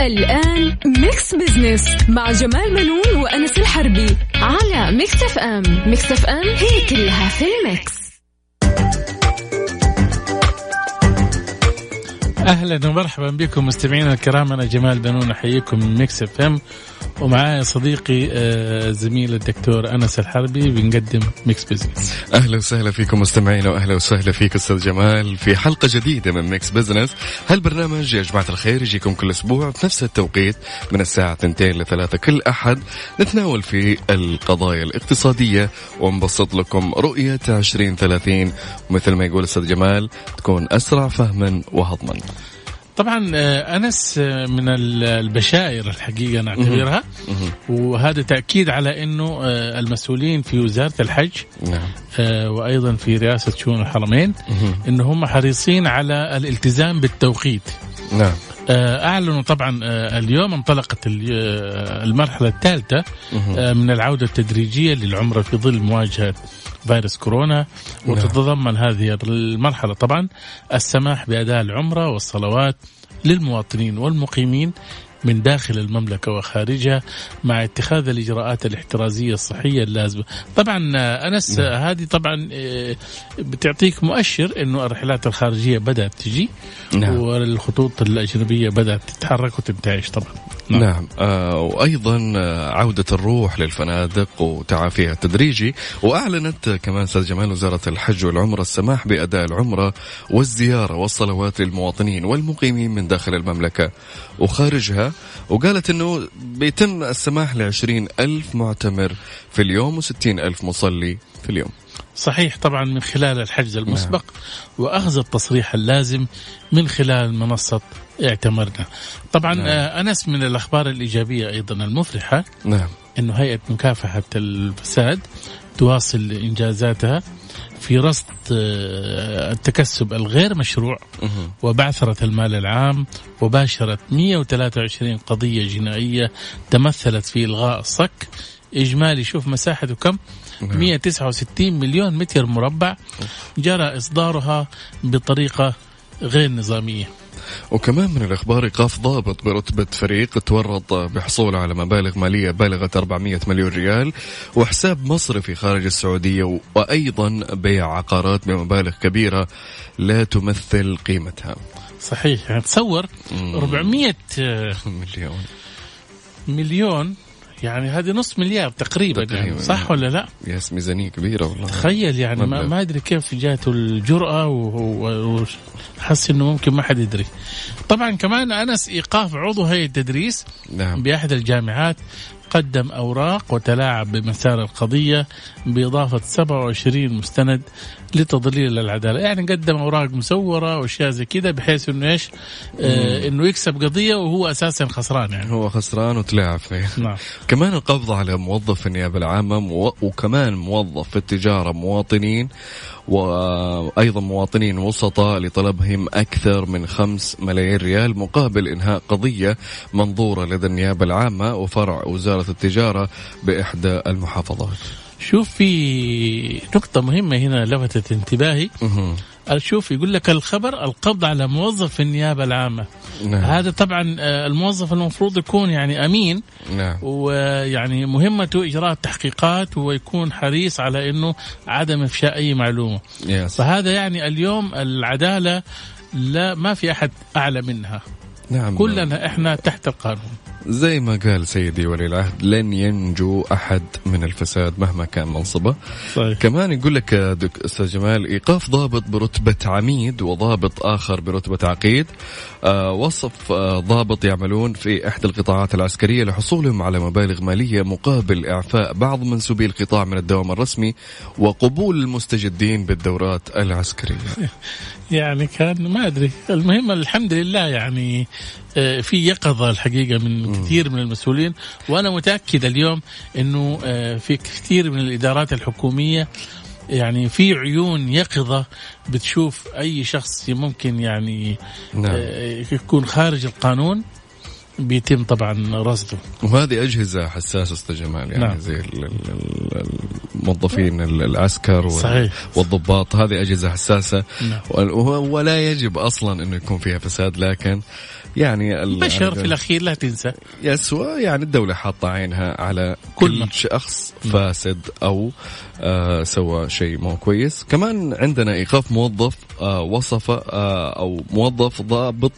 الآن Mix Business مع جمال بنون وأنس الحربي على Mix FM Mix FM هي كلها في ال mix. أهلا ومرحبا بكم مستمعينا الكرام. أنا جمال بنون أحييكم من Mix FM. ومعايا صديقي آه، زميل الدكتور أنس الحربي بنقدم Mix Business. أهلا وسهلا فيكم مستمعينا واهلا وسهلا فيك أستاذ جمال. في حلقة جديدة من Mix Business هالبرنامج يا جماعة الخير يجيكم كل أسبوع في نفس التوقيت من الساعة 2 ل 3 كل أحد. نتناول في القضايا الاقتصادية ونبسط لكم رؤية 2030 ومثل ما يقول أستاذ جمال تكون أسرع فهما وهضما. طبعا آه، أنس آه، من ال- البشائر الحقيقة نعتبرها وهذا تأكيد على إنه آه، المسؤولين في وزارة الحج نعم. وأيضا في رئاسة شؤون الحرمين ان هم حريصين على الالتزام بالتوقيت. نعم. أعلنوا طبعا اليوم انطلقت ال- المرحلة الثالثة من العودة التدريجية للعمرة في ظل مواجهة فيروس كورونا وتتضمن هذه المرحلة. طبعا السماح بأداء العمرة والصلوات للمواطنين والمقيمين من داخل المملكة وخارجها مع اتخاذ الإجراءات الاحترازية الصحية اللازمة. طبعا آه، أنس آه، هذه طبعا آه، بتعطيك مؤشر أنه الرحلات الخارجية بدأت تجي نعم. والخطوط الأجنبية بدأت تتحرك وتنتعش طبعا. نعم. نعم. آه وأيضا عودة الروح للفنادق وتعافيها التدريجي. وأعلنت كمان أستاذ جمال وزارة الحج والعمرة السماح بأداء العمرة والزيارة والصلوات للمواطنين والمقيمين من داخل المملكة وخارجها. وقالت إنه بيتم السماح ل ألف معتمر في اليوم و ألف مصلي في اليوم. صحيح طبعا من خلال الحجز المسبق وأخذ التصريح اللازم من خلال منصة اعتمرنا. طبعا نعم. آه، أنس من الأخبار الإيجابية أيضا المفرحة نعم. أنه هيئة مكافحة الفساد تواصل إنجازاتها في رصد آه، التكسب الغير مشروع مهم. وبعثرة المال العام وباشرت 123 قضية جنائية تمثلت في إلغاء الصك. إجمالي شوف مساحته كم؟ 169 مليون متر مربع. جرى إصدارها بطريقة غير نظامية. وكمان من الأخبار إيقاف ضابط برتبة فريق تورط بحصوله على مبالغ مالية بالغة 400 مليون ريال وحساب مصرفي خارج السعودية وأيضا بيع عقارات بمبالغ كبيرة لا تمثل قيمتها. صحيح. يعني تصور 400 آه، مليون. مليون يعني هذه نص مليار تقريبا. يعني صح ولا لا؟ يس ميزانية كبيرة والله تخيل يعني ما, مبلغ. ما أدري كيف جاته الجرأة وحس إنه ممكن ما حد يدري. طبعا كمان أنس إيقاف عضو هيئة تدريس نعم بأحد الجامعات قدم أوراق وتلاعب بمسار القضية بإضافة 27 مستند لتضليل العدالة، يعني قدم أوراق مسوره وأشياء زي كذا بحيث إنه إيش؟ آه إنه يكسب قضية وهو أساسا خسران يعني. هو خسران وتلاعب فيه نعم. كمان القبض على موظف في النيابة العامة مو- وكمان موظف في التجارة مواطنين وأيضا مواطنين وسطاء لطلبهم أكثر من خمس ملايين ريال مقابل إنهاء قضية منظورة لدى النيابة العامة وفرع وزارة التجارة بإحدى المحافظات شوف في نقطة مهمة هنا لفتت انتباهي. شوف يقول لك الخبر القبض على موظف في النيابة العامة. نعم. هذا طبعا آه، الموظف المفروض يكون يعني أمين. نعم. ويعني مهمته إجراء التحقيقات ويكون حريص على أنه عدم إفشاء أي معلومة. يس. فهذا يعني اليوم العدالة لا ما في أحد أعلى منها. نعم. كلنا إحنا تحت القانون. زي ما قال سيدي ولي العهد لن ينجو أحد من الفساد مهما كان منصبه صحيح. كمان يقول لك أستاذ جمال إيقاف ضابط برتبة عميد وضابط آخر برتبة عقيد وصف آه، ضابط يعملون في إحدى القطاعات العسكرية لحصولهم على مبالغ مالية مقابل إعفاء بعض منسوبي القطاع من الدوام الرسمي وقبول المستجدين بالدورات العسكرية. يعني كان ما أدري. المهم الحمد لله يعني آه، في يقظة الحقيقة من كثير من المسؤولين وأنا متأكد اليوم إنه آه، في كثير من الإدارات الحكومية يعني في عيون يقظة بتشوف أي شخص ممكن يعني نعم. آه، يكون خارج القانون بيتم طبعا رصده وهذه أجهزة حساسة أستاذ جمال يعني نعم. زي ال- ال- ال- الموظفين ال- العسكر صحيح. والضباط هذه أجهزة حساسة نعم. ولا يجب أصلا أنه يكون فيها فساد لكن يعني ال- بشر في الأخير لا تنسى يسوى يعني الدولة حاطة عينها على كل كل. شخص فاسد أو آه سوى شيء مو كويس كمان عندنا إيقاف موظف آه وصف آه أو موظف ضابط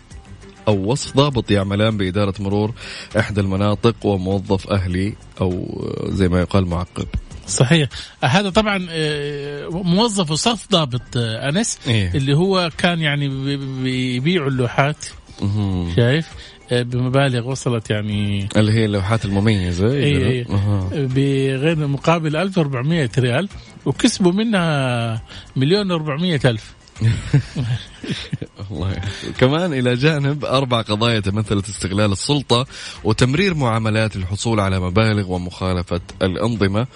أو وصف ضابط يعملان بإدارة مرور إحدى المناطق وموظف أهلي أو آه، زي ما يقال معقب. صحيح. هذا طبعا آه، موظف وصف ضابط آه، أنس إيه. اللي هو كان يعني بي- بي- يبيعوا اللوحات. شايف؟ بمبالغ وصلت يعني. اللي هي اللوحات المميزة اي اي أها. بغير مقابل 1400 ريال وكسبوا منها مليون و400 ألف. الله كمان إلى جانب أربع قضايا تمثلت استغلال السلطة وتمرير معاملات للحصول على مبالغ ومخالفة الأنظمة.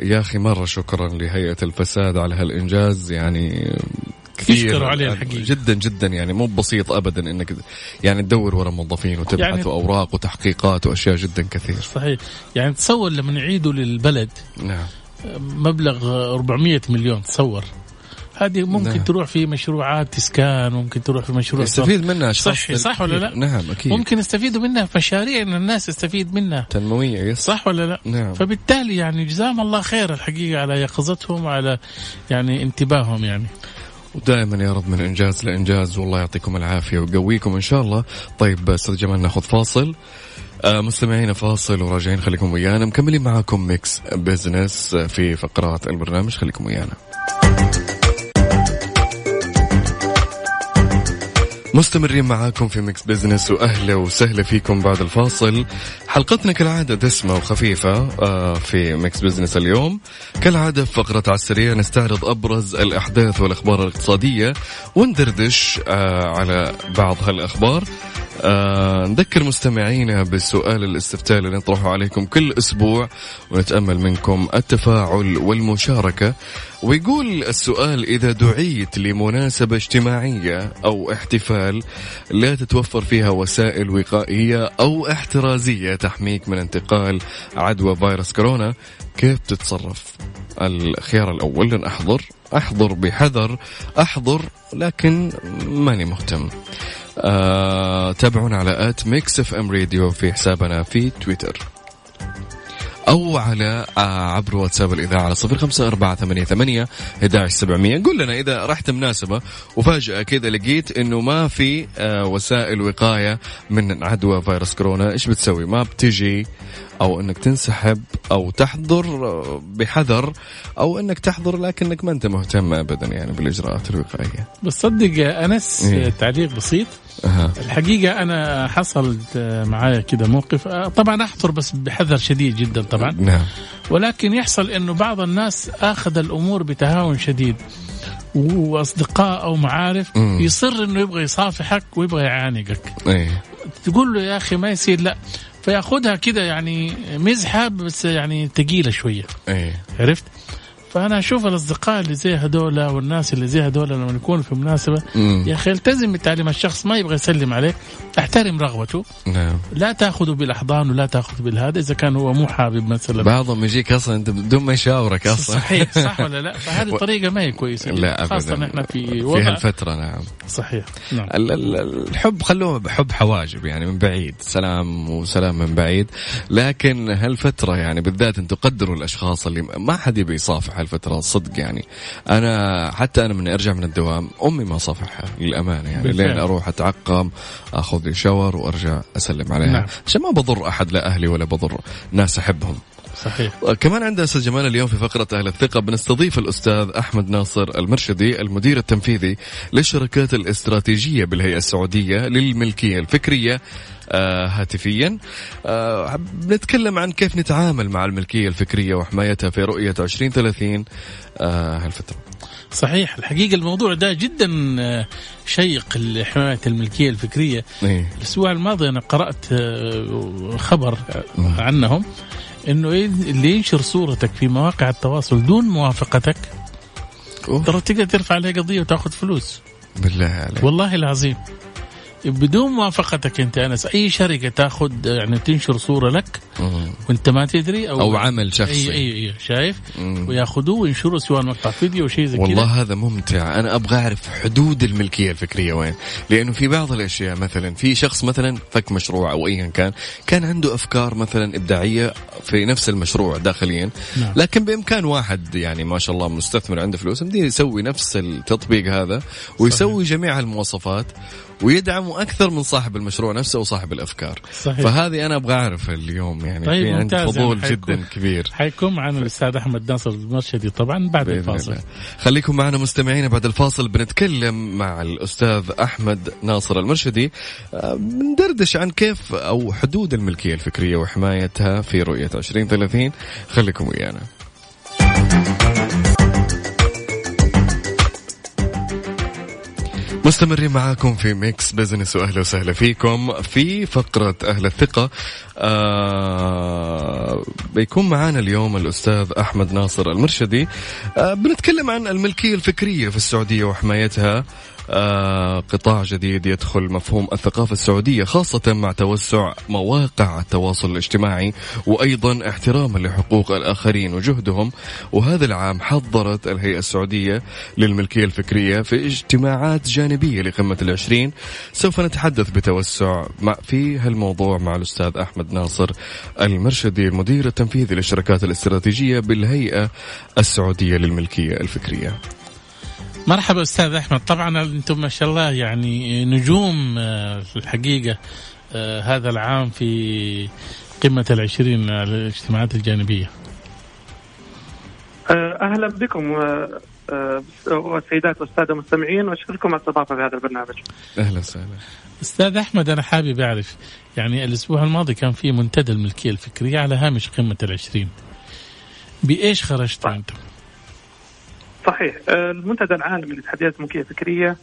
يا أخي مرة شكرا لهيئة الفساد على هالإنجاز. يعني كثير يشكروا عليه الحقيقة. جدا جدا. يعني مو بسيط ابدا إنك يعني تدور ورا موظفين وتبحث يعني- يعني اوراق وتحقيقات وأشياء جدا كثير. صحيح. يعني تصور لما يعيدوا للبلد نعم. مبلغ 400 مليون تصور. هذه ممكن نعم. تروح في مشروعات إسكان ممكن تروح في مشروع يستفيد منها صحي صح ولا لا؟ نعم أكيد. ممكن يستفيدوا منها في مشاريع ان الناس تستفيد منها. تنموية yes. صح ولا لا؟ نعم. فبالتالي يعني جزاهم الله خير الحقيقة على يقظتهم وعلى يعني انتباههم يعني. ودائما يا رب من إنجاز لإنجاز والله يعطيكم العافية ويقويكم إن شاء الله. طيب أستاذ جمال ناخذ فاصل. آه مستمعينا فاصل وراجعين خليكم ويانا. مكملين معاكم Mix Business في فقرات البرنامج خليكم ويانا. مستمرين معاكم في Mix Business وأهلا وسهلا فيكم بعد الفاصل. حلقتنا كالعادة دسمة وخفيفة آه، في Mix Business اليوم. كالعادة في فقرة على السريع نستعرض أبرز الأحداث والأخبار الاقتصادية وندردش آه، على بعض هالأخبار. آه نذكر مستمعينا بالسؤال الاستفتاء اللي نطرحه عليكم كل أسبوع ونتأمل منكم التفاعل والمشاركة. ويقول السؤال إذا دعيت لمناسبة اجتماعية أو احتفال لا تتوفر فيها وسائل وقائية أو احترازية تحميك من انتقال عدوى فيروس كورونا. كيف تتصرف؟ الخيار الأول لن أحضر. أحضر بحذر. أحضر لكن ماني مهتم. آه تابعونا على at Mix FM Radio في حسابنا في تويتر. أو على آه عبر واتساب الإذاعة على صفر خمسة أربعة ثمانية ثمانية سبعمية. قول لنا إذا رحت مناسبة وفجأة كذا لقيت إنه ما في آه وسائل وقاية من عدوى فيروس كورونا. إيش بتسوي؟ ما بتجي أو إنك تنسحب أو تحضر آه، بحذر أو إنك تحضر لكنك ما أنت مهتم أبدا يعني بالإجراءات الوقائية. بس صدق أنس إيه. تعليق بسيط. أها. الحقيقة أنا حصل معايا كده موقف. طبعا أحضر بس بحذر شديد جدا طبعا. نعم. ولكن يحصل إنه بعض الناس آخذ الأمور بتهاون شديد. وأصدقاء أو معارف مم. يصر إنه يبغى يصافحك ويبغى يعانقك إيه. تقول له يا أخي ما يصير لا. فيأخذها كده يعني مزحة بس يعني ثقيله شوية. إيه. عرفت؟ فأنا أشوف الأصدقاء اللي زي هذول والناس اللي زي هذول لما يكونوا في مناسبة. يا أخي التزم بتعليم الشخص ما يبغى يسلم عليك احترم رغبته. نعم. لا تأخذه بالأحضان ولا تاخذ بالهذا إذا كان هو مو حابب مثلا. بعضهم يجيك أصلا أنت بدون ما يشاورك أصلا. صحيح صح ولا لا؟ فهذه الطريقة ما هي كويسة. لا ابدا. خاصة إحنا في في وضع هالفتره نعم. صحيح نعم. ال- ال- الحب خلوه بحب حواجب يعني من بعيد سلام وسلام من بعيد. لكن هالفترة يعني بالذات أنتم قدروا الأشخاص اللي ما حد يبي يصافح هالفترة صدق يعني. أنا حتى أنا من أرجع من الدوام أمي ما صافحها للأمانة يعني. بالفعل. لين أروح أتعقم آخذ لي شاور وأرجع أسلم عليها. نعم. عشان ما بضر أحد لا أهلي ولا بضر ناس أحبهم. صحيح. كمان عندنا أستاذ جمال اليوم في فقرة أهل الثقة بنستضيف الأستاذ أحمد ناصر المرشدي المدير التنفيذي للشركات الاستراتيجية بالهيئة السعودية للملكية الفكرية هاتفيا. آه بنتكلم عن كيف نتعامل مع الملكية الفكرية وحمايتها في رؤية 2030 آه هالفترة. صحيح الحقيقة الموضوع ده جدا آه، شيق لحماية الملكية الفكرية. إيه؟ الأسبوع الماضي أنا قرأت آه، خبر عنهم إنه اللي ينشر صورتك في مواقع التواصل دون موافقتك. ترى تقدر ترفع عليه قضية وتأخذ فلوس. بالله عليك. والله العظيم. بدون موافقتك انت انس اي شركة تاخذ يعني تنشر صورة لك. وانت ما تدري أو أو عمل شخصي اي اي, أي شايف. وياخذوه وينشروا سواء مقطع فيديو أو شيء زي والله كذا هذا ممتع أنا أبغى أعرف حدود الملكية الفكرية وين لأنه في بعض الأشياء مثلا في شخص مثلا فك مشروع أو ايا كان كان عنده أفكار مثلا إبداعية في نفس المشروع داخليا نعم. لكن بإمكان واحد يعني ما شاء الله مستثمر عنده فلوس يسوي نفس التطبيق هذا ويسوي جميع المواصفات ويدعم أكثر من صاحب المشروع نفسه وصاحب الأفكار. صحيح. فهذه أنا أبغى اعرف اليوم يعني طيب في عندي فضول يعني جدا كبير. حيكون معنا الأستاذ أحمد ناصر المرشدي طبعا بعد الفاصل. الله. خليكم معنا مستمعين بعد الفاصل بنتكلم مع الأستاذ أحمد ناصر المرشدي. آه، بندردش عن كيف أو حدود الملكية الفكرية وحمايتها في رؤية 2030 خليكم ويانا. مستمرين معاكم في Mix Business وأهلا وسهلا فيكم. في فقرة أهل الثقة آه بيكون معانا اليوم الأستاذ أحمد ناصر المرشدي. آه بنتكلم عن الملكية الفكرية في السعودية وحمايتها. قطاع جديد يدخل مفهوم الثقافة السعودية خاصة مع توسع مواقع التواصل الاجتماعي وأيضا احتراما لحقوق الآخرين وجهدهم. وهذا العام حضرت الهيئة السعودية للملكية الفكرية في اجتماعات جانبية لقمة العشرين. سوف نتحدث بتوسع مع في هالموضوع مع الأستاذ أحمد ناصر المرشدي المدير التنفيذي للشركات الاستراتيجية بالهيئة السعودية للملكية الفكرية. مرحبا أستاذ أحمد. طبعا أنتم ما شاء الله يعني نجوم آه، في الحقيقة آه، هذا العام في قمة العشرين الاجتماعات الجانبية. آه، أهلا بكم والسيدات والساده المستمعين وأشكركم على الاستضافة في هذا البرنامج. أهلا وسهلا. أستاذ أحمد أنا حابب أعرف يعني الأسبوع الماضي كان في منتدى الملكية الفكرية على هامش قمة العشرين. بإيش خرجتوا أنتم؟ صحيح. آه، المنتدى العالمي لتحديات الملكية الفكرية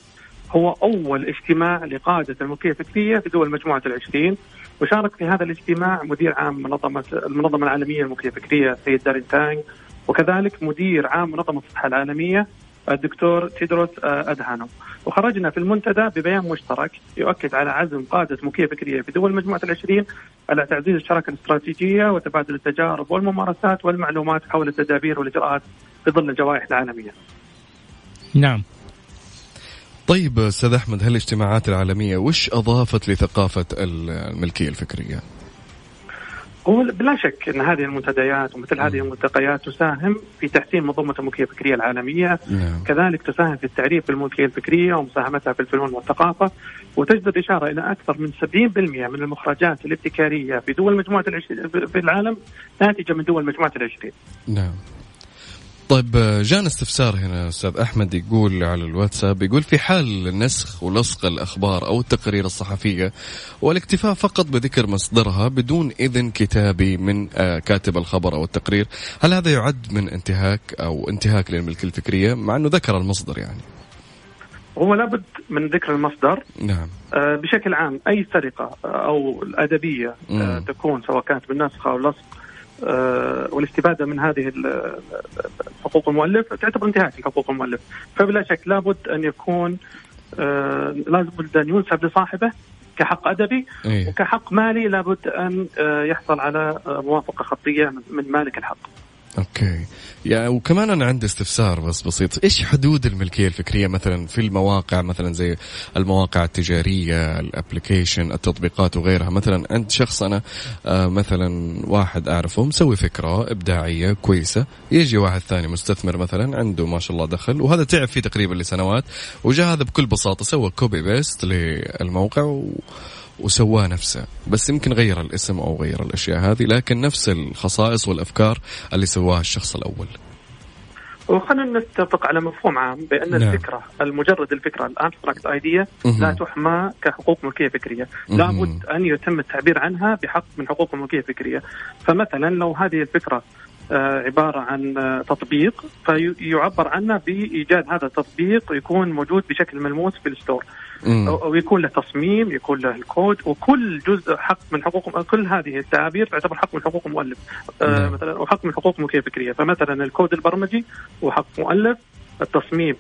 هو أول اجتماع لقادة الملكية الفكرية في دول مجموعة العشرين وشارك في هذا الاجتماع مدير عام منظمه المنظمة العالمية للملكيه الفكرية سيد دارين تانج وكذلك مدير عام منظمة الصحة العالمية الدكتور تيدروس آه، أدهانو. وخرجنا في المنتدى ببيان مشترك يؤكد على عزم قادة الملكية الفكرية في دول مجموعة العشرين على تعزيز الشراكة الاستراتيجية وتبادل التجارب والممارسات والمعلومات حول التدابير والإجراءات في ظل الجوائح العالمية. نعم طيب أستاذ أحمد هالاجتماعات العالمية وش أضافت لثقافة الملكية الفكرية؟ هو بلا شك إن هذه المنتديات ومثل هذه الملتقيات تساهم في تحسين منظومة الملكية الفكرية العالمية، نعم كذلك تساهم في التعريف بالملكية الفكرية ومساهمتها في الفنون والثقافة، وتجدر إشارة إلى أكثر من 70% من المخرجات الابتكارية في دول مجموعة العش... في العالم ناتجة من دول مجموعة العشرين. نعم طيب جانا استفسار هنا أستاذ أحمد يقول على الواتساب يقول في حال نسخ ولصق الأخبار أو التقارير الصحفية والاكتفاء فقط بذكر مصدرها بدون إذن كتابي من آه، كاتب الخبر أو التقرير هل هذا يعد من انتهاك أو انتهاك للملكيه الفكريه مع إنه ذكر المصدر يعني. هو لابد من ذكر المصدر. نعم. آه، بشكل عام أي سرقة آه، أو الأدبية آه، مم. تكون سواء كانت بالنسخ أو لصق آه، والاستفادة من هذه حقوق المؤلف تعتبر انتهاك لحقوق المؤلف فبلا شك لابد أن يكون آه، لابد أن ينسب لصاحبه كحق أدبي إيه وكحق مالي لابد أن آه، يحصل على آه، موافقة خطية من مالك الحق. okay. يعني وكمان أنا عندي استفسار بس بسيط. إيش حدود الملكية الفكرية مثلا في المواقع مثلا زي المواقع التجارية ال application التطبيقات وغيرها؟ مثلا عند شخص أنا آه مثلا واحد أعرفه مسوي فكرة إبداعية كويسة يجي واحد ثاني مستثمر مثلا عنده ما شاء الله دخل وهذا تعب فيه تقريبا لسنوات وجاء هذا بكل بساطة سوى copy paste للموقع و وسواه نفسه بس يمكن غير الاسم أو غير الأشياء هذه لكن نفس الخصائص والأفكار اللي سواها الشخص الأول وخلينا نتفق على مفهوم عام بأن نعم. الفكرة المجرد الفكرة ال abstract idea. لا تحمى كحقوق ملكية فكرية،. لابد أن يتم التعبير عنها بحق من حقوق الملكيه الفكريه، فمثلا لو هذه الفكرة آه، عبارة عن آه، تطبيق فيعبر عنه بإيجاد هذا التطبيق يكون موجود بشكل ملموس في ال store. أو يكون له تصميم يكون له الكود وكل جزء حق من حقوق كل هذه التعابير تعتبر حق من حقوق المؤلف. آه نعم. مثلا وحق من حقوق الملكيه الفكريه فمثلا الكود البرمجي هو حق مؤلف التصميم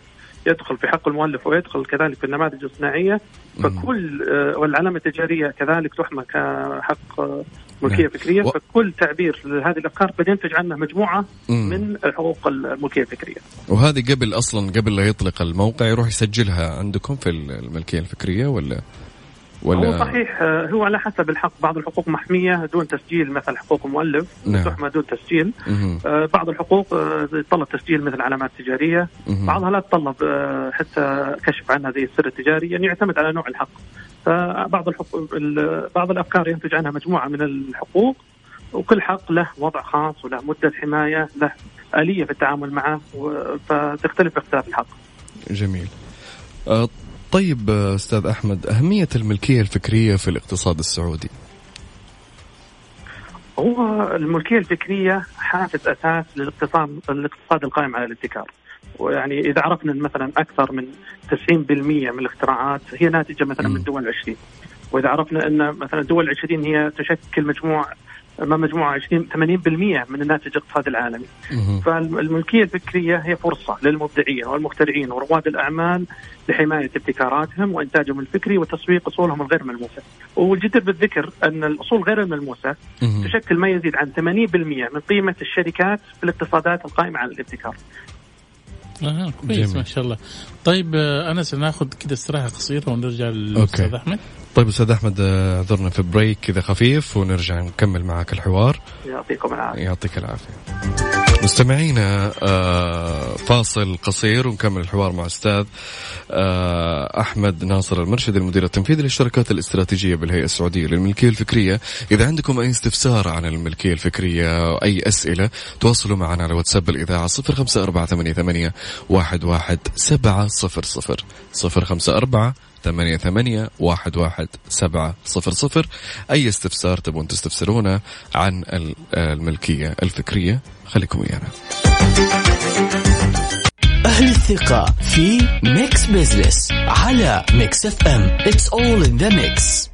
يدخل في حق المؤلف ويدخل كذلك في النماذج الصناعية فكل والعلامة التجارية كذلك تحمى كحق ملكيه نعم. فكريه و- فكل تعبير لهذه الأفكار بينتج عنه مجموعة مم. من الحقوق الملكية الفكرية وهذه قبل أصلا قبل لا يطلق الموقع يروح يسجلها عندكم في الملكية الفكرية ولا ولا هو صحيح آه، هو على حسب الحق. بعض الحقوق محمية دون تسجيل مثل حقوق المؤلف نعم. تحمى دون تسجيل. مهم. آه، بعض الحقوق آه، يتطلب تسجيل مثل علامات تجارية. مهم. بعضها لا تتطلب آه، حتى كشف عنها زي السر التجاري يعني يعتمد على نوع الحق. فبعض الحقوق ال- بعض الأفكار ينتج عنها مجموعة من الحقوق وكل حق له وضع خاص وله مدة حماية له آلية في التعامل معه فتختلف باختلاف الحق. جميل. آه، طيب أستاذ أحمد أهمية الملكية الفكرية في الاقتصاد السعودي هو الملكية الفكرية حافز أساس للاقتصاد الاقتصاد القائم على الابتكار. ويعني إذا عرفنا مثلا أكثر من 90% من الاختراعات هي ناتجة مثلا من الدول العشرين. وإذا عرفنا إن مثلا الدول العشرين هي تشكل مجموع ما مجموعة 20 80% من الناتج الاقتصادي العالمي. فالملكية الفكرية هي فرصة للمبدعين والمخترعين ورواد الأعمال لحماية ابتكاراتهم وإنتاجهم الفكري وتسويق أصولهم الغير ملموسة. والجدير بالذكر أن الأصول غير الملموسه. تشكل ما يزيد عن 80% من قيمة الشركات في الاقتصادات القائمة على الابتكار. آه كويس جميل. ما شاء الله. طيب آه، أنس ناخذ كده استراحة قصيرة ونرجع للأستاذ أحمد. طيب أستاذ أحمد آه، اعذرنا في بريك كذا خفيف ونرجع نكمل معك الحوار. يعطيكم العافية. يعطيك العافية. مستمعينا آه، فاصل قصير ونكمل الحوار مع أستاذ آه، أحمد ناصر المرشد المدير التنفيذي للشركات الاستراتيجية بالهيئة السعودية للملكية الفكرية. إذا عندكم أي استفسار عن الملكية الفكرية أي أسئلة تواصلوا معنا على واتساب الإذاعة 05488 11700 054 ثمانية ثمانية واحد واحد سبعة صفر صفر. أي استفسار تبون تستفسرونه عن ال- الملكية الفكرية خليكم ويانا. أهل الثقة في Mix Business على Mix FM It's all in the mix.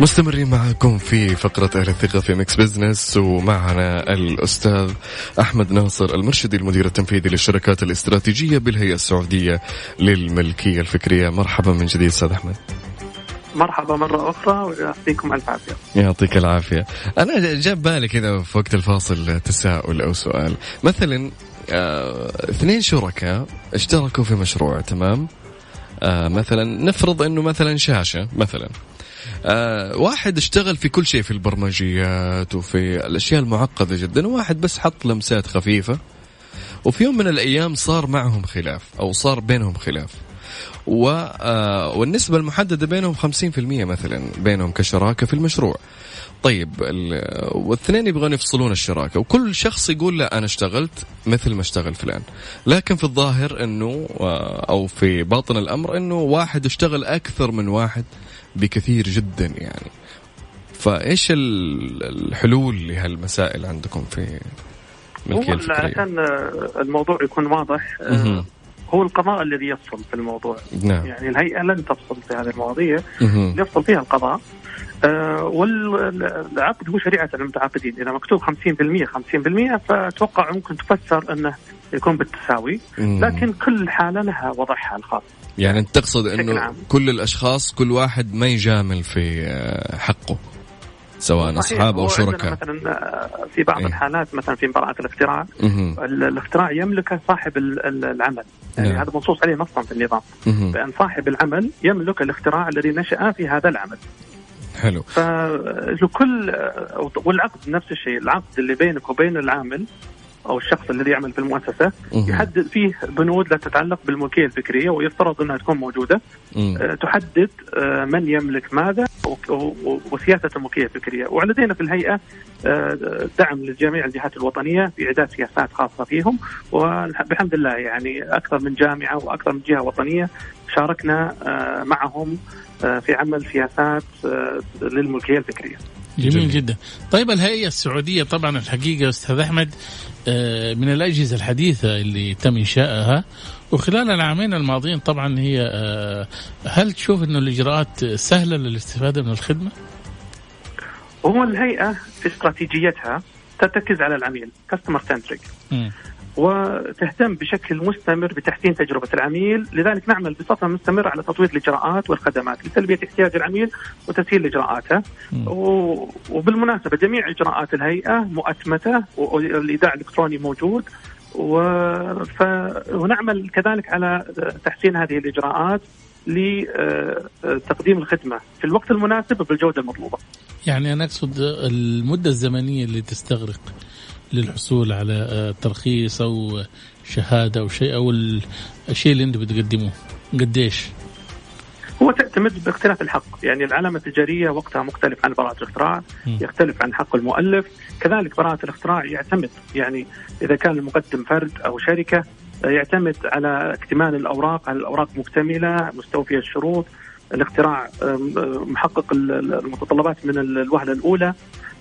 مستمرين معكم في فقرة أهل الثقة في Mix Business ومعنا الأستاذ أحمد ناصر المرشدي المدير التنفيذي للشراكات الاستراتيجية بالهيئة السعودية للملكية الفكرية. مرحبا من جديد أستاذ أحمد. مرحبا مرة أخرى ويعطيكم ألف عافية. يعطيك العافية. أنا جا ببالي كذا في وقت الفاصل تساؤل أو سؤال. مثلا آه، اثنين شركاء اشتركوا في مشروع تمام؟ آه، مثلا نفرض أنه مثلا شاشة مثلا. آه واحد اشتغل في كل شيء في البرمجيات وفي الأشياء المعقدة جدا وواحد بس حط لمسات خفيفة وفي يوم من الأيام صار معهم خلاف أو صار بينهم خلاف. و آه والنسبة المحددة بينهم 50% مثلا بينهم كشراكة في المشروع. طيب ال- والاثنين يبغون يفصلون الشراكة وكل شخص يقول لا أنا اشتغلت مثل ما اشتغل فلان. لكن في الظاهر إنه آه، أو في باطن الأمر إنه واحد اشتغل أكثر من واحد بكثير جدا يعني فإيش ال- الحلول لهالمسائل عندكم في الملكيه هو الفكرية؟ عشان الموضوع يكون واضح. هو القضاء الذي يفصل في الموضوع. نعم يعني الهيئة لن تفصل في هذه المواضيع. يفصل فيها القضاء آه والعقد هو شريعة المتعاقدين إذا مكتوب 50% 50% فأتوقع ممكن تفسر أنه يكون بالتساوي. لكن كل حالة لها وضعها الخاص يعني انت تقصد إنه. كل الأشخاص كل واحد ما يجامل في آه، حقه سواء. أصحاب أو شركاء مثلا آه، في بعض إيه. الحالات مثلا في براءة الاختراع الاختراع يملكه صاحب ال- ال- العمل يعني نعم. هذا منصوص عليه نصا في النظام. بان صاحب العمل يملك الاختراع الذي نشأ في هذا العمل حلو فلكل والعقد نفس الشيء العقد اللي بينك وبين العامل أو الشخص الذي يعمل في المؤسسه. يحدد فيه بنود لا تتعلق بالملكية الفكرية ويفترض أنها تكون موجودة. آه، تحدد آه، من يملك ماذا وسياسة الملكية الفكرية ولدينا في الهيئة آه، دعم لجميع الجهات الوطنية في اعداد سياسات خاصة فيهم وبحمد الله يعني أكثر من جامعة وأكثر من جهة وطنية شاركنا معهم في عمل سياسات للملكية الفكرية. جميل, جميل. جدا طيب الهيئة السعودية طبعا الحقيقة أستاذ أحمد آه، من الأجهزة الحديثة اللي تم إنشائها وخلال العامين الماضيين طبعا هي آه، هل تشوف أنه الإجراءات سهلة للاستفادة من الخدمة؟ هو الهيئة في استراتيجيتها ترتكز على العميل كاستمر سنتريك. وتهتم بشكل مستمر بتحسين تجربة العميل. لذلك نعمل بصفة مستمرة على تطوير الإجراءات والخدمات لتلبية احتياج العميل وتسهيل إجراءاته. و- وبالمناسبة جميع إجراءات الهيئة مؤتمتة والإيداع الإلكتروني موجود. و... ف... ونعمل كذلك على تحسين هذه الإجراءات لتقديم الخدمة في الوقت المناسب وبالجودة المطلوبة. يعني أنا أقصد المدة الزمنية اللي تستغرق. للحصول على آه، ترخيص أو شهادة أو شيء أو الشيء اللي أنت بتقدموه قديش؟ هو تعتمد باختلاف الحق. يعني العلامة التجارية وقتها مختلف عن براءة الاختراع. يختلف عن حق المؤلف. كذلك براءة الاختراع يعتمد. يعني إذا كان المقدم فرد أو شركة آه، يعتمد على اكتمال الأوراق على الأوراق مكتملة مستوفية الشروط الاختراع محقق ال- ال- المتطلبات من ال- الوهلة الأولى.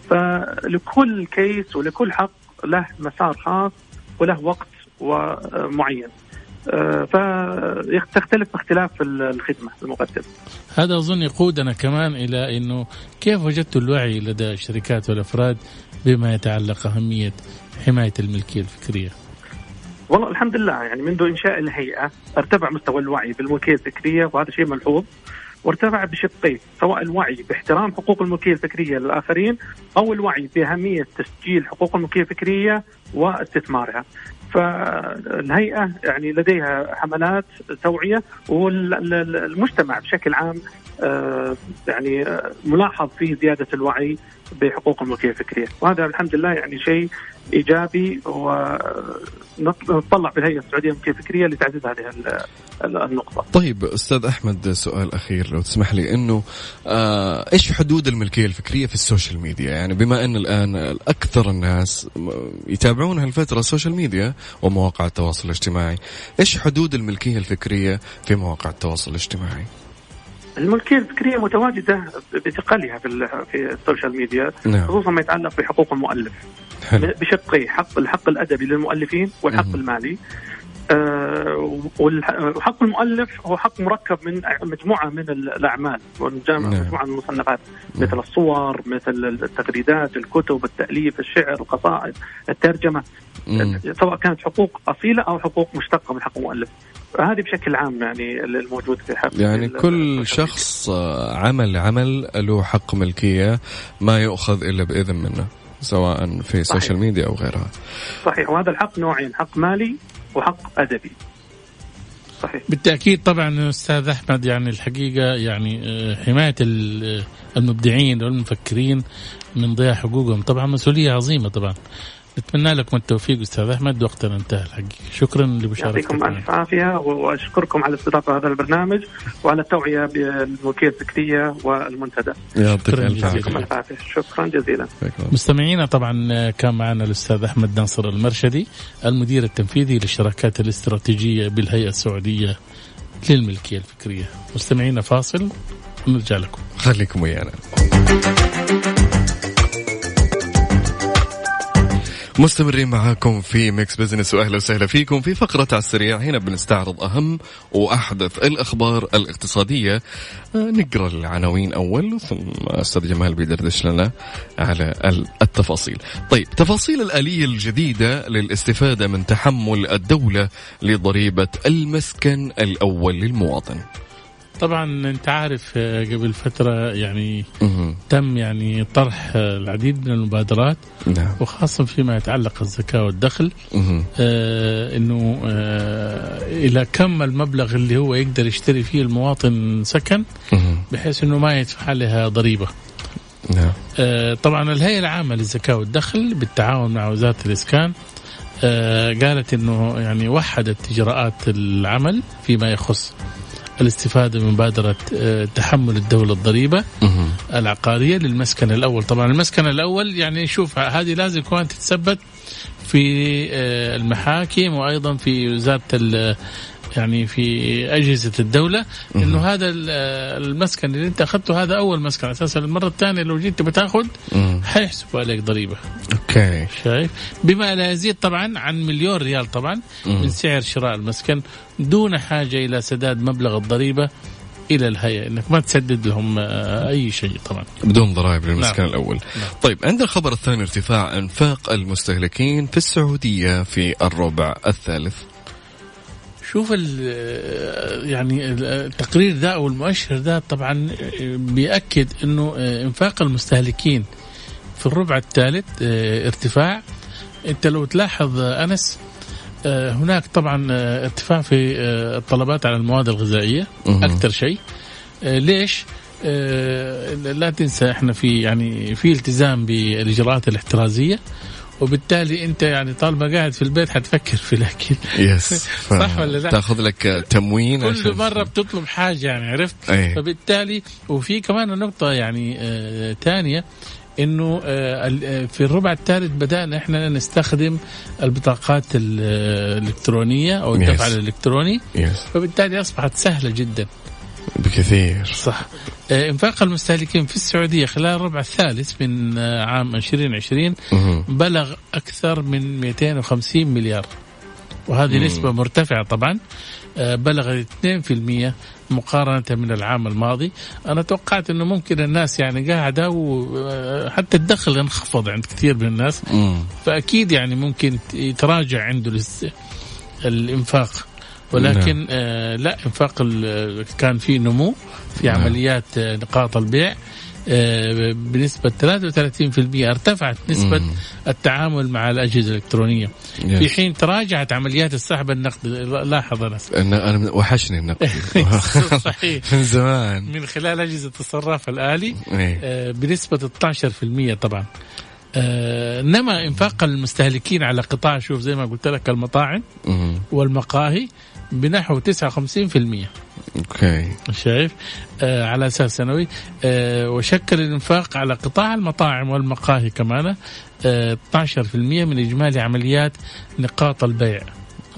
فلكل كيس ولكل حق له مسار خاص وله وقت ومعين. فتختلف باختلاف ال- الخدمة المقدمة. هذا أظن يقودنا كمان إلى أنه كيف وجدت الوعي لدى الشركات والأفراد بما يتعلق أهمية حماية الملكية الفكرية؟ والله الحمد لله يعني منذ إنشاء الهيئة ارتفع مستوى الوعي بالملكية الفكرية وهذا شيء ملحوظ. وارتفع بشقين سواء الوعي باحترام حقوق الملكيه الفكرية للآخرين أو الوعي بأهمية تسجيل حقوق الملكيه الفكرية واستثمارها. فالهيئة يعني لديها حملات توعية والمجتمع بشكل عام آه، يعني آه، ملاحظ في زيادة الوعي بحقوق الملكيه الفكرية. وهذا الحمد لله يعني شيء إيجابي ونطلع بالهيئة السعودية للملكيه الفكرية لتعزيز هذه ال- ال- النقطة. طيب أستاذ أحمد سؤال أخير لو تسمح لي إنه آه إيش حدود الملكية الفكرية في ال social media؟ يعني بما إن الآن أكثر الناس يتابعون هالفتره ال social media ومواقع التواصل الاجتماعي إيش حدود الملكية الفكرية في مواقع التواصل الاجتماعي؟ الملكية الفكريه متواجدة بثقلها في في ال social media نعم خصوصا ما يتعلق بحقوق المؤلف بشقي حق الحق الأدبي للمؤلفين والحق مهم. المالي آه، وحق المؤلف هو حق مركب من مجموعة من ال- الأعمال ومجموعه نعم. مجموعة من المصنفات نعم. مثل الصور مثل التغريدات الكتب التأليف الشعر القصائد الترجمة مم. سواء كانت حقوق أصيلة أو حقوق مشتقة من حق المؤلف هذه بشكل عام يعني الموجود في حق يعني كل. شخص آه، عمل عمل له حق ملكية ما يؤخذ إلا بإذن منه سواء في السوشيال ميديا أو غيرها. صحيح وهذا الحق نوعين حق مالي وحق أدبي. صحيح. بالتأكيد طبعا أستاذ أحمد يعني الحقيقة يعني آه، حماية ال- المبدعين والمفكرين من ضياع حقوقهم طبعا مسؤولية عظيمة طبعا. نتمنى لكم التوفيق أستاذ أحمد وقتنا انتهى الحقيقة. شكرا لمشاركتك يعطيكم. ألف عافية وأشكركم على استضافة هذا البرنامج وعلى التوعية بالملكيه الفكريه والمنتدى. يعطيك شكراً ألف عافية. شكرا جزيلا. مستمعينا طبعا كان معنا الأستاذ أحمد ناصر المرشدي المدير التنفيذي للشراكات الاستراتيجية بالهيئة السعودية للملكية الفكرية. مستمعينا فاصل ونرجع لكم. خليكم ويانا. مستمرين معاكم في Mix Business واهلا وسهلا فيكم في فقرة على السريع هنا بنستعرض أهم وأحدث الأخبار الاقتصادية آه، نقرأ العناوين أول ثم أستاذ جمال بيدردش لنا على ال- التفاصيل. طيب تفاصيل الآلية الجديدة للاستفادة من تحمل الدولة لضريبة المسكن الأول للمواطن. طبعا أنت عارف آه، قبل فترة يعني مهم. تم يعني طرح آه، العديد من المبادرات نعم وخاصة فيما يتعلق الزكاة والدخل. آه إنه آه إلى كم المبلغ اللي هو يقدر يشتري فيه المواطن سكن مهم. بحيث إنه ما يدفع عليها ضريبة. نعم آه، طبعا الهيئة العامة للزكاة والدخل بالتعاون مع وزارة الإسكان آه، قالت إنه يعني وحدت إجراءات العمل فيما يخص الاستفادة من مبادرة آه، تحمل الدولة الضريبة. العقارية للمسكن الأول، طبعا المسكن الأول يعني شوف هذه لازم كمان تتثبت في آه، المحاكم وأيضا في وزارة يعني في أجهزة الدولة إنه هذا ال- المسكن اللي أنت أخذته هذا أول مسكن أساسا المرة الثانية لو جيت بتاخذ. حيحسبوا عليك ضريبة أوكي شايف بما لا يزيد طبعا عن مليون ريال طبعا من سعر شراء المسكن دون حاجة إلى سداد مبلغ الضريبة إلى الهيئة إنك ما تسدد لهم آه، أي شيء طبعا بدون ضرائب للمسكن نعم. الأول. طيب عند الخبر الثاني ارتفاع أنفاق المستهلكين في السعودية في الربع الثالث. شوف ال- يعني التقرير ذا أو المؤشر ذا طبعا بيأكد إنه إنفاق المستهلكين في الربع الثالث آه، ارتفاع أنت لو تلاحظ آه، أنس هناك طبعا ارتفاع في الطلبات على المواد الغذائية. أكثر شيء ليش؟ لا تنسى إحنا في يعني في التزام بالإجراءات الاحترازية وبالتالي انت يعني طالما قاعد في البيت حتفكر في الأكل. يس صح ولا لا؟ تاخذ لك تموين كل عشان- مرة بتطلب حاجة يعني عرفت؟ أي. فبالتالي وفي كمان نقطة يعني آه ثانية إنه آه آه، في الربع الثالث بدأنا إحنا نستخدم البطاقات ال- آه، الإلكترونية أو الدفع Yes. الإلكتروني. يس فبالتالي أصبحت سهلة جدا. بكثير. صح. آه، إنفاق المستهلكين في السعودية خلال الربع الثالث من آه، عام 2020 مهم. بلغ أكثر من 250 مليار. وهذه مم. نسبة مرتفعة طبعا. آه، بلغت 2% مقارنة من العام الماضي. أنا توقعت أنه ممكن الناس يعني قاعدة وحتى الدخل انخفض عند كثير من الناس. مم. فأكيد يعني ممكن يتراجع عنده الاس- ولكن آه لا انفاق ال- كان في نمو في نعم. عمليات آه، نقاط البيع آه، بنسبة 33% ارتفعت نسبة مم. التعامل مع الأجهزة الإلكترونية yes. في حين تراجعت عمليات السحب النقدي لاحظ أنس أنا أنا وحشني النقد صحيح من زمان من خلال أجهزة الصراف الآلي إيه. آه، بنسبة 12% طبعا آه، إنما إنفاق المستهلكين على قطاع شوف زي ما قلت لك المطاعم. والمقاهي بنحو 59% okay. شايف؟ آه على أساس سنوي. آه وشكل الإنفاق على قطاع المطاعم والمقاهي كمان آه 12% من إجمالي عمليات نقاط البيع.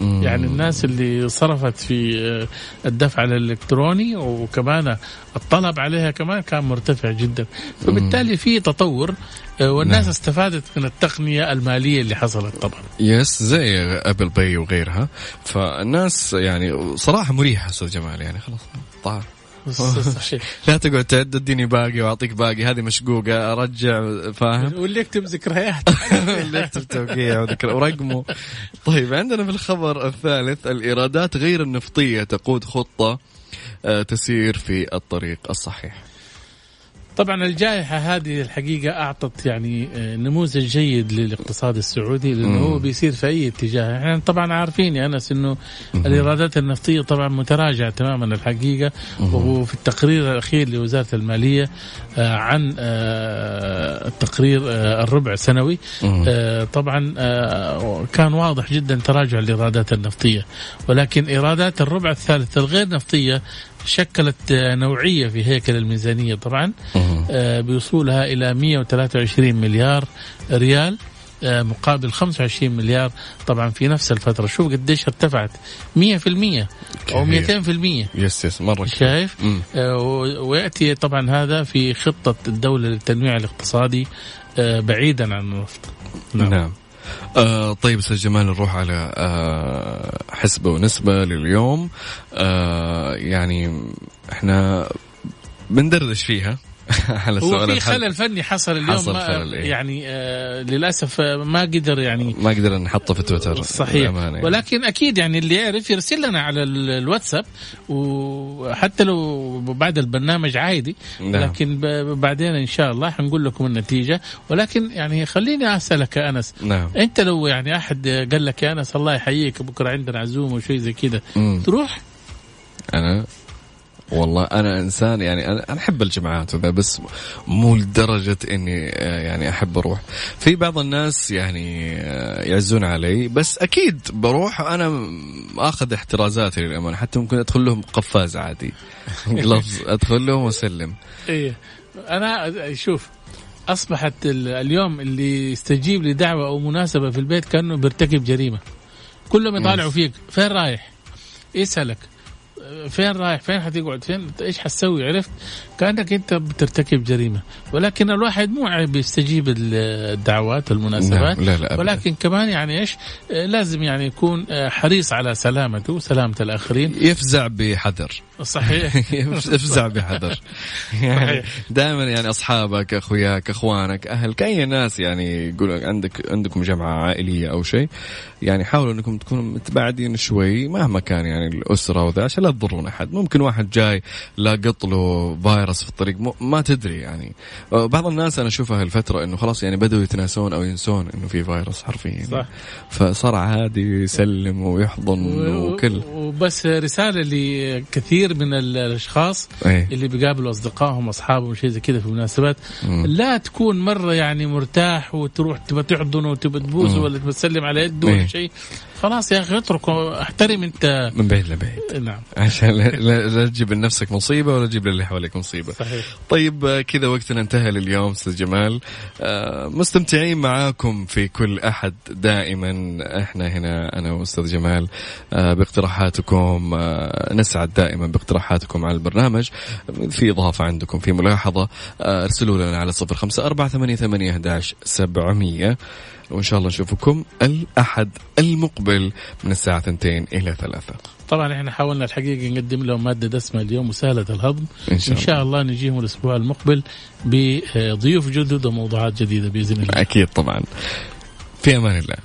مم. يعني الناس اللي صرفت في آه، الدفع الإلكتروني وكمان الطلب عليها كمان كان مرتفع جدا. فبالتالي في تطور آه، والناس نعم. استفادت من التقنية المالية اللي حصلت طبعا. yes زي Apple Pay وغيرها. فالناس يعني صراحة مريحة أستاذ جمال يعني خلاص طار لا تقعد تعد اديني باقي وأعطيك باقي هذه مشقوقة. أرجع فاهم؟ واللي يكتب ذكريات. اللي يكتب توقيع ورقمه. طيب عندنا في الخبر الثالث الإيرادات غير النفطية تقود خطة آه، تسير في الطريق الصحيح. طبعا الجائحة هذه الحقيقة أعطت يعني آه، نموذج جيد للاقتصاد السعودي لأنه. هو بيصير في أي اتجاه. إحنا طبعا عارفين يا أنس أنه الإيرادات النفطية طبعا متراجعة تماما الحقيقة وفي التقرير الأخير لوزارة المالية آه، عن آه، التقرير الربع سنوي. طبعا كان واضح جدا تراجع الإيرادات النفطية. ولكن إيرادات الربع الثالث الغير نفطية شكلت آه، نوعية في هيكل الميزانية طبعا. آه، بوصولها إلى 123 مليار ريال آه، مقابل 25 مليار طبعا في نفس الفترة شوف قديش ارتفعت 100% أو كثير. 200% يس يس مرة. شايف مم. آه، و- ويأتي طبعا هذا في خطة الدولة للتنويع الاقتصادي آه، بعيدا عن النفط نعم, نعم. آه طيب أستاذ جمال نروح على آه حسبة ونسبة لليوم. آه يعني إحنا بندردش فيها. على هو في. خلل فني حصل اليوم حصل خلل، إيه. يعني آه للأسف آه، ما قدر يعني ما قدرنا نحطه في تويتر صحيح يعني. ولكن أكيد يعني اللي يعرف يرسل لنا على ال- الواتساب وحتى لو بعد البرنامج عادي نعم. لكن بعدين إن شاء الله حنقول لكم النتيجة ولكن يعني خليني أسألك يا أنس نعم أنت لو يعني أحد قال لك يا أنس الله يحييك بكرة عندنا عزومة وشيء زي مم. تروح أنا والله أنا إنسان يعني أنا أحب الجمعات وذا بس مو لدرجة إني آه، يعني أحب أروح. في بعض الناس يعني آه، يعزون علي بس أكيد بروح أنا آخذ احترازاتي للأمانة. حتى ممكن أدخل لهم قفاز عادي. لفظ أدخل لهم وأسلم. إيه. أنا شوف أصبحت ال- اليوم اللي يستجيب لدعوة أو مناسبة في البيت كأنه بيرتكب جريمة. كلهم يطالعوا فيك فين رايح؟ يسالك فين رايح؟ فين حتقعد؟ فين؟ إيش حتسوي؟ عرفت؟ كأنك أنت بترتكب جريمة. ولكن الواحد مو عيب يستجيب ال- الدعوات والمناسبات. نعم، لا لا. ولكن كمان يعني إيش؟ لازم يعني يكون حريص على سلامته وسلامة الآخرين. يفزع بحذر. صحيح. افزع بحذر. يعني. دائما يعني أصحابك أخوياك أخوانك اهلك اي ناس يعني يقولوا عندك عندكم جمعة عائلية أو شيء يعني حاولوا إنكم تكونوا متباعدين شوي مهما كان يعني الأسرة وذا عشان لا تضرون أحد. ممكن واحد جاي لاقط له فيروس في الطريق ما تدري يعني. آه، بعض الناس أنا أشوفها هالفترة إنه خلاص يعني بدأوا يتناسون أو ينسون إنه في فيروس حرفيا. صح. فصار عادي يسلم ويحضن وكل. وبس رسالة لكثير من ال- الأشخاص إيه اللي بيقابلوا أصدقائهم اصحابهم شيء زي كذا في مناسبات مم. لا تكون مرة يعني مرتاح وتروح تبى تحضنه وتبى تبوسه. ولا تبى تسلم على يده إيه. ولا شيء خلاص يا أخي اتركه احترم أنت. من بعيد لبعيد. نعم. عشان لا, لا تجيب لنفسك مصيبة ولا تجيب للي حواليك مصيبة. صحيح. طيب كذا وقتنا انتهى لليوم أستاذ جمال. آه، مستمتعين معاكم في كل أحد دائما. إحنا هنا أنا وأستاذ جمال. آه، باقتراحاتكم آه، نسعد دائما باقتراحاتكم على البرنامج. في إضافة عندكم في ملاحظة أرسلوا لنا على 054 88 11 700 وإن شاء الله نشوفكم الأحد المقبل من الساعة 2 إلى 3 طبعا إحنا حاولنا الحقيقة نقدم لهم مادة دسمة اليوم وسهلة الهضم. إن شاء, إن شاء الله. الله نجيهم الأسبوع المقبل بضيوف جدد وموضوعات جديدة بإذن الله. أكيد طبعا. في أمان الله.